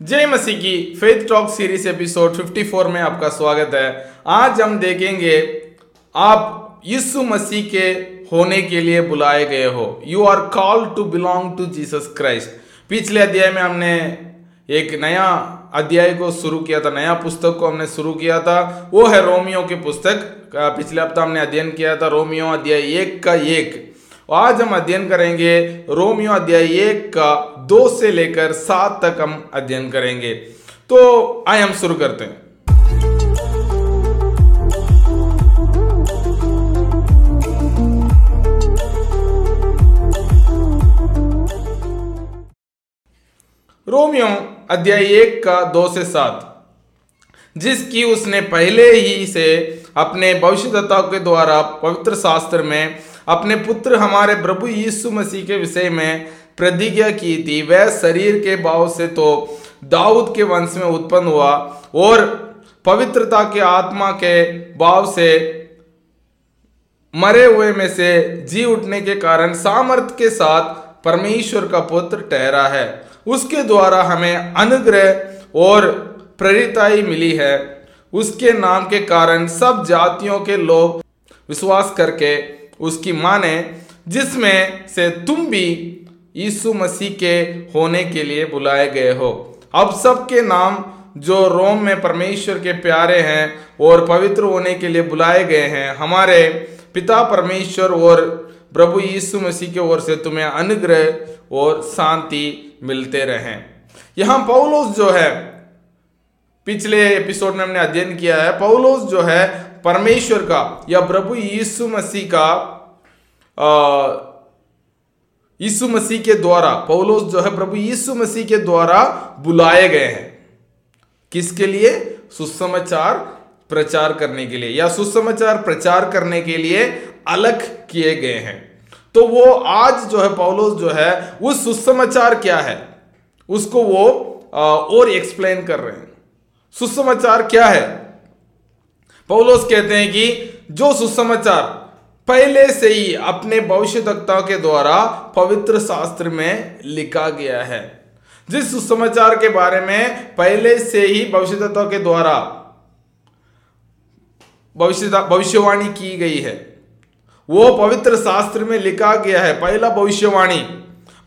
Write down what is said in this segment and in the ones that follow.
जय मसीह की faith talk series episode 54 में आपका स्वागत है। आज हम देखेंगे, आप यीशु मसीह के होने के लिए बुलाए गए हो। You are called to belong to Jesus Christ पिछले अध्याय में हमने एक नया अध्याय को शुरू किया था, नया पुस्तक को हमने शुरू किया था। वो है रोमियो की पुस्तक। पिछले हफ़्ता हमने अध्ययन किया था रोमियो अध्याय एक का एक। आज हम अध्ययन करेंगे रोमियो अध्याय एक का दो से लेकर सात तक हम अध्ययन करेंगे। तो आए हम शुरू करते हैं। रोमियो अध्याय एक का दो से सात। जिसकी उसने पहले ही से अपने भविष्यताओं के द्वारा पवित्र शास्त्र में, अपने पुत्र हमारे प्रभु यीशु मसीह के विषय में प्रतिज्ञा की थी। वह शरीर के भाव से तो दाऊद के वंश में उत्पन्न हुआ और पवित्रता के आत्मा के भाव से मरे हुए में से जी उठने के कारण सामर्थ के साथ परमेश्वर का पुत्र ठहरा है। उसके द्वारा हमें अनुग्रह और प्रेरिताई मिली है। उसके नाम के कारण सब जातियों के लोग विश्वास करके उसकी माने, जिसमें से तुम भी यीशु मसीह के होने के लिए बुलाए गए हो। अब सबके नाम जो रोम में परमेश्वर के प्यारे हैं और पवित्र होने के लिए बुलाए गए हैं, हमारे पिता परमेश्वर और प्रभु यीशु मसीह की ओर से तुम्हें अनुग्रह और शांति मिलते रहें। यहाँ पौलोस जो है, पिछले एपिसोड में हमने अध्ययन किया है, पौलोस जो है परमेश्वर का या प्रभु यीशु मसीह का यीशु मसीह के द्वारा, पौलोस जो है प्रभु यीशु मसीह के द्वारा बुलाए गए हैं। किसके लिए? सुसमाचार प्रचार करने के लिए, या सुसमाचार प्रचार करने के लिए अलग किए गए हैं। तो वो आज जो है, पौलोस जो है उस सुसमाचार क्या है? उसको वो और एक्सप्लेन कर रहे हैं। सुसमाचार क्या है? पौलोस कहते हैं कि जो सुसमाचार पहले से ही अपने भविष्यवक्ताओं के द्वारा पवित्र शास्त्र में लिखा गया है। जिस सुसमाचार के बारे में पहले से ही भविष्यवक्ताओं के द्वारा भविष्य भविष्यवाणी की गई है। वो पवित्र शास्त्र में लिखा गया है। पहला भविष्यवाणी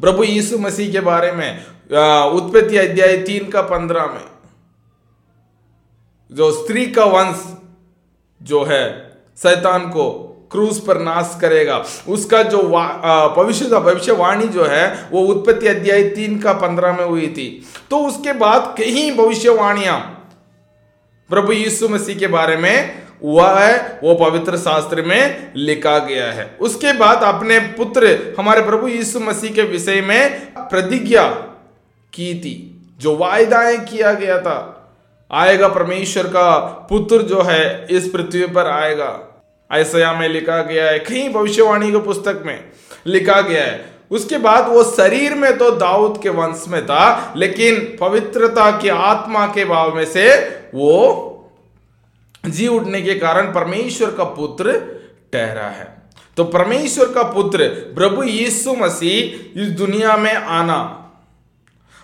प्रभु यीशु मसीह के बारे में उत्पत्ति अध्याय तीन का पंद्रह में। जो स्त्री का वंश जो है, शैतान को क्रूज पर नाश करेगा। उसका जो भविष्य भविष्यवाणी जो है, वो उत्पत्ति अध्याय तीन का पंद्रह में हुई थी। तो उसके बाद कई भविष्यवाणियाँ, प्रभु यीशु मसीह के बारे में हुआ है, वो पवित्र शास्त्र में लिखा गया है। उसके बाद अपने पुत्र, हमारे प्रभु यीशु मसीह के विषय में प्रतिज्ञा की थी, जो वायदाएँ किया गया था। आएगा परमेश्वर का पुत्र जो है, इस पृथ्वी पर आएगा। ऐसा में लिखा गया है, कहीं भविष्यवाणी के पुस्तक में लिखा गया है। उसके बाद वो शरीर में तो दाऊद के वंश में था, लेकिन पवित्रता की आत्मा के भाव में से वो जी उठने के कारण परमेश्वर का पुत्र ठहरा है। तो परमेश्वर का पुत्र प्रभु यीशु मसीह इस दुनिया में आना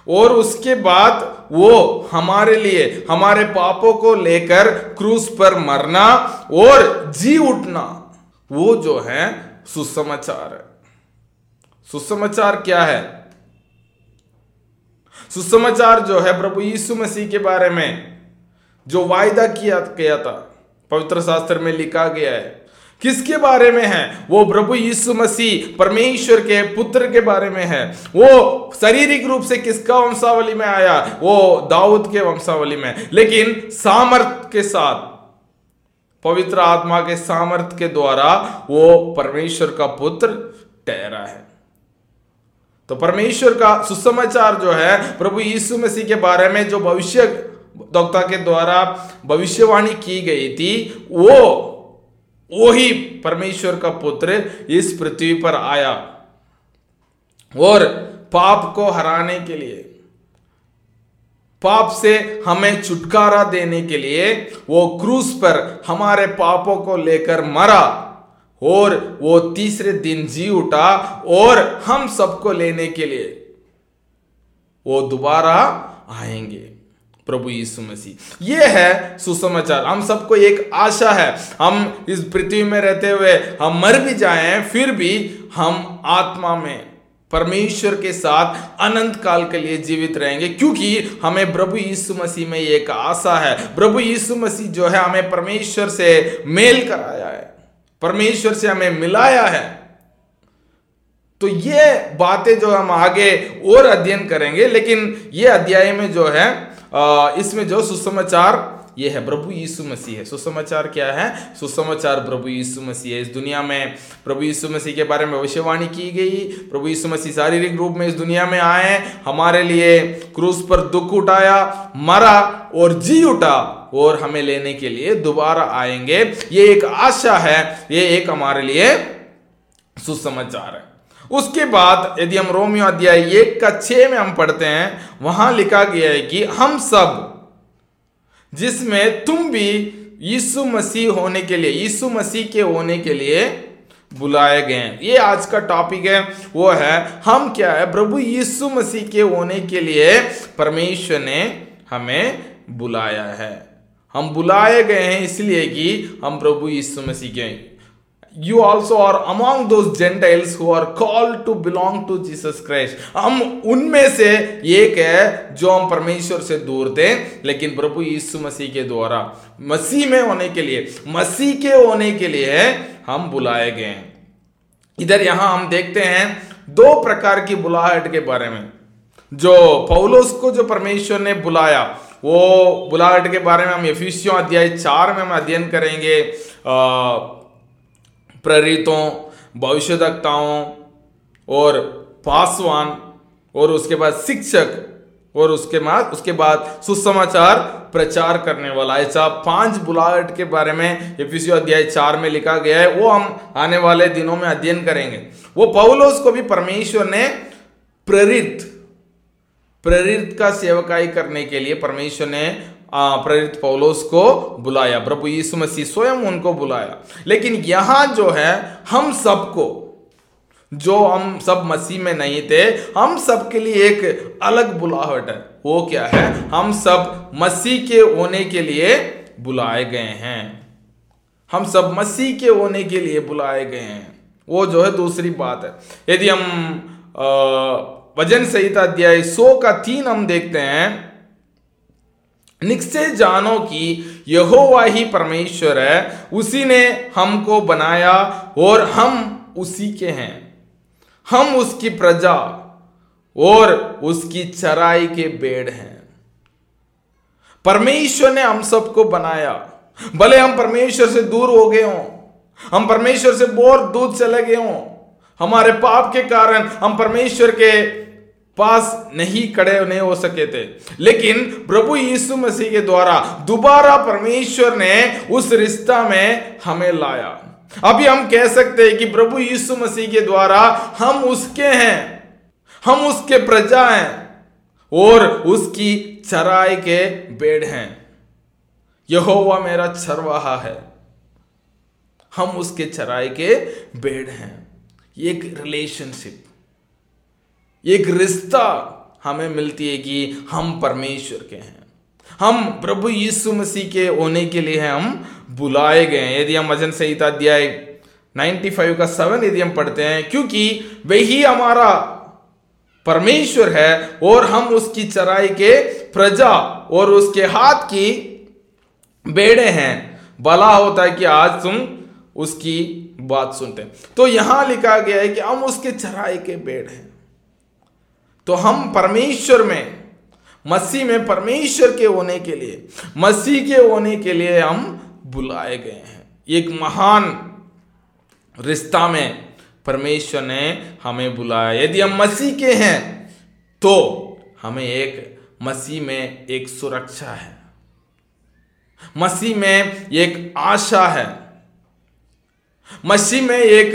और उसके बाद वो हमारे लिए, हमारे पापों को लेकर क्रूस पर मरना और जी उठना, वो जो है सुसमाचार है। सुसमाचार क्या है? सुसमाचार जो है प्रभु यीशु मसीह के बारे में जो वायदा किया गया था, पवित्र शास्त्र में लिखा गया है। किसके बारे में है? वो प्रभु यीशु मसीह, परमेश्वर के पुत्र के बारे में है। वो शारीरिक रूप से किसका वंशावली में आया? वो दाऊद के वंशावली में। लेकिन सामर्थ के साथ, पवित्र आत्मा के सामर्थ के द्वारा वो परमेश्वर का पुत्र ठहरा है। तो परमेश्वर का सुसमाचार जो है, प्रभु यीशु मसीह के बारे में जो भविष्य के द्वारा भविष्यवाणी की गई थी, वो वही परमेश्वर का पुत्र इस पृथ्वी पर आया और पाप को हराने के लिए, पाप से हमें छुटकारा देने के लिए वो क्रूस पर हमारे पापों को लेकर मरा और वो तीसरे दिन जी उठा और हम सबको लेने के लिए वो दोबारा आएँगे। प्रभु यीशु मसीह। ये है सुसमाचार। हम सबको एक आशा है। हम इस पृथ्वी में रहते हुए हम मर भी जाएँ, फिर भी हम आत्मा में, परमेश्वर के साथ अनंत काल के लिए जीवित रहेंगे, क्योंकि हमें प्रभु यीशु मसीह में एक आशा है। प्रभु यीशु मसीह जो है हमें परमेश्वर से मेल कराया है। परमेश्वर से हमें मिलाया है। तो ये बातें जो हम आगे और अध्ययन करेंगे, लेकिन ये अध्याय में जो है इसमें जो सुसमाचार, ये है प्रभु यीशु मसीह है। सुसमाचार क्या है? सुसमाचार प्रभु यीशु मसीह है। इस दुनिया में प्रभु यीशु मसीह के बारे में भविष्यवाणी की गई। प्रभु यीशु मसीह शारीरिक रूप में इस दुनिया में आए हमारे लिए क्रूस पर दुख उठाया, मरा और जी उठा और हमें लेने के लिए दोबारा आएँगे। ये एक आशा है, ये एक हमारे लिए सुसमाचार है। उसके बाद यदि हम रोमियो अध्याय एक का छे में हम पढ़ते हैं, वहाँ लिखा गया है कि हम सब, जिसमें तुम भी यीशु मसीह होने के लिए, यीशु मसीह के होने के लिए बुलाए गए हैं। ये आज का टॉपिक है, वो है, हम क्या है, प्रभु यीशु मसीह के होने के लिए परमेश्वर ने हमें बुलाया है। हम बुलाए गए हैं इसलिए कि हम प्रभु यीशु मसीह के you also are among those Gentiles who are called to belong to Jesus Christ. हम उनमें से एक है जो हम परमेश्वर से दूर थे लेकिन प्रभु यीशु मसीह के द्वारा। मसीह में होने के लिए मसीह के होने के लिए हम बुलाए गए हैं। इधर यहाँ हम देखते हैं दो प्रकार की बुलाहट के बारे में। जो पौलोस को जो परमेश्वर ने बुलाया वो बुलाहट के बारे में हम एफिसियों अध्याय चार में हम अध्ययन करेंगे। आ, प्रेरितों भविष्यदक्ताओं और पासवान और उसके बाद शिक्षक और उसके बाद उसके बाद सुसमाचार प्रचार करने वाला ऐसा पाँच बुलाहट के बारे में एफिसियो अध्याय चार में लिखा गया है। वो हम आने वाले दिनों में अध्ययन करेंगे। वो पौलोस को भी परमेश्वर ने प्रेरित प्रेरित का सेवकाई करने के लिए परमेश्वर ने प्रेरित पौलोस को बुलाया। प्रभु यीशु मसीह स्वयं उनको बुलाया। लेकिन यहाँ जो है, हम सबको, जो हम सब मसीह में नहीं थे, हम सब के लिए एक अलग बुलाहट है। वो क्या है? हम सब मसीह के होने के लिए बुलाए गए हैं। हम सब मसीह के होने के लिए बुलाए गए हैं। वो जो है दूसरी बात है। यदि हम वज़न संहिता अध्याय सो का तीन हम देखते हैं निश्चय जानो कि यहोवा ही परमेश्वर है, उसी ने हमको बनाया और हम उसी के हैं। हम उसकी प्रजा और उसकी चराई के बेड़ हैं। परमेश्वर ने हम सबको बनाया। भले हम परमेश्वर से दूर हो गए हों, हम परमेश्वर से बहुत दूर चले गए हों, हमारे पाप के कारण हम परमेश्वर के पास नहीं खड़े नहीं हो सके थे। लेकिन प्रभु यीशु मसीह के द्वारा दोबारा परमेश्वर ने उस रिश्ता में हमें लाया। अभी हम कह सकते हैं कि प्रभु यीशु मसीह के द्वारा हम उसके हैं, हम उसके प्रजा हैं और उसकी चराई के बेड़ हैं। यहोवा मेरा चरवाहा है, हम उसके चराई के बेड़ हैं। एक रिलेशनशिप एक रिश्ता हमें मिलती है कि हम परमेश्वर के हैं। हम प्रभु यीशु मसीह के होने के लिए हम बुलाए गए हैं। यदि हम वज़न संहिता अध्याय 95 का सेवन यदि हम पढ़ते हैं, क्योंकि वही हमारा परमेश्वर है और हम उसकी चराई के प्रजा और उसके हाथ की बेड़े हैं। भला होता है कि आज तुम उसकी बात सुनते तो यहाँ लिखा गया है कि हम उसके चराई के बेड़ हैं। तो हम परमेश्वर में, मसीह में परमेश्वर के होने के लिए, मसीह के होने के लिए हम बुलाए गए हैं। एक महान रिश्ता में परमेश्वर ने हमें बुलाया। यदि हम मसीह के हैं तो हमें एक, मसीह में एक सुरक्षा है। मसीह में एक आशा है। मसीह में एक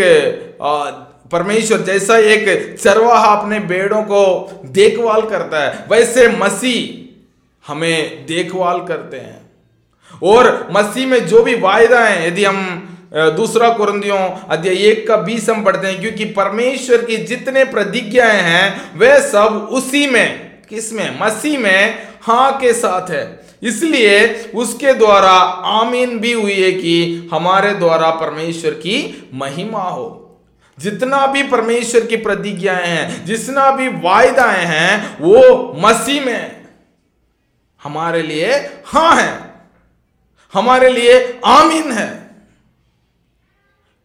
परमेश्वर जैसा एक चरवाहा अपने बेड़ों को देखभाल करता है, वैसे मसीह हमें देखभाल करते हैं। और मसीह में जो भी वायदा है, यदि हम दूसरा कुरंदियों अध्याय एक का बीस हम पढ़ते हैं, क्योंकि परमेश्वर की जितने प्रतिज्ञाएँ हैं, वे सब उसी में किसमें मसीह में हाँ के साथ है। इसलिए उसके द्वारा आमीन भी हुई है कि हमारे द्वारा परमेश्वर की महिमा हो। जितना भी परमेश्वर की प्रतिज्ञाएँ हैं, जितना भी वायदाएँ हैं, वो मसीह में हमारे लिए हाँ है। हमारे लिए आमीन है।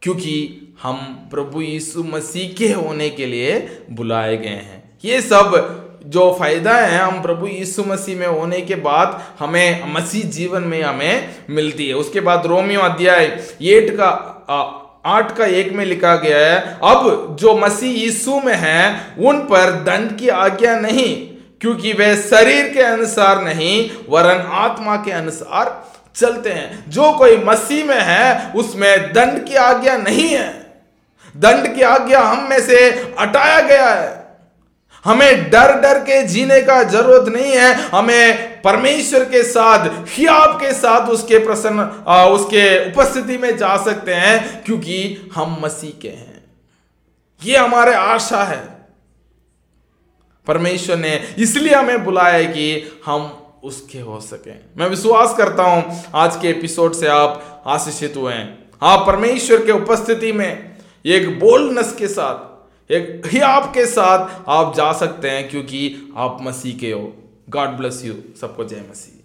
क्योंकि हम प्रभु यीशु मसीह के होने के लिए बुलाए गए हैं। ये सब जो फ़ायदा है, हम प्रभु यीशु मसीह में होने के बाद हमें, मसीह जीवन में हमें मिलती है। उसके बाद रोमियो अध्याय एट का आठ का एक में लिखा गया है, अब जो मसीह यीशु में है, उन पर दंड की आज्ञा नहीं, क्योंकि वे शरीर के अनुसार नहीं, वरन आत्मा के अनुसार चलते हैं। जो कोई मसीह में है, उसमें दंड की आज्ञा नहीं है। दंड की आज्ञा हम में से हटाया गया है। हमें डर डर के जीने का ज़रूरत नहीं है। हमें परमेश्वर के साथ, हियाब के साथ उसके प्रसन्न उसके उपस्थिति में जा सकते हैं, क्योंकि हम मसीह के हैं। ये हमारे आशा है। परमेश्वर ने इसलिए हमें बुलाया है कि हम उसके हो सके। मैं विश्वास करता हूँ, आज के एपिसोड से आप आशीषित हुए हैं। आप परमेश्वर के उपस्थिति में, एक बोल्डनेस के साथ, एक ही आपके साथ आप जा सकते हैं, क्योंकि आप मसीह के हो। गॉड ब्लेस यू सबको जय मसीह